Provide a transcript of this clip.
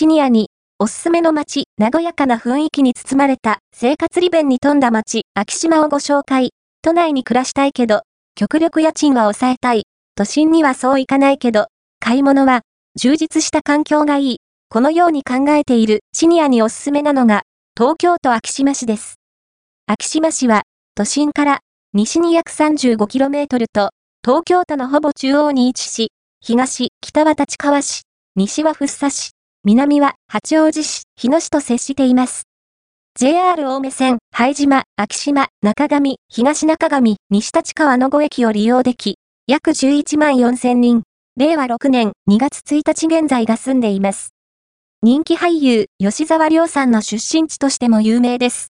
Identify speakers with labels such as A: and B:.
A: シニアに、おすすめの街、和やかな雰囲気に包まれた生活利便に富んだ街、秋島をご紹介。都内に暮らしたいけど、極力家賃は抑えたい。都心にはそういかないけど、買い物は、充実した環境がいい。このように考えているシニアにおすすめなのが、東京都秋島市です。秋島市は、都心から西に約 35km と、東京都のほぼ中央に位置し、東、北は立川市、西は福生市、南は八王子市、日野市と接しています。JR 青梅線、拝島、秋島、中上、東中上、西立川の5駅を利用でき、約11万4000人、令和6年2月1日現在が住んでいます。人気俳優、吉沢亮さんの出身地としても有名です。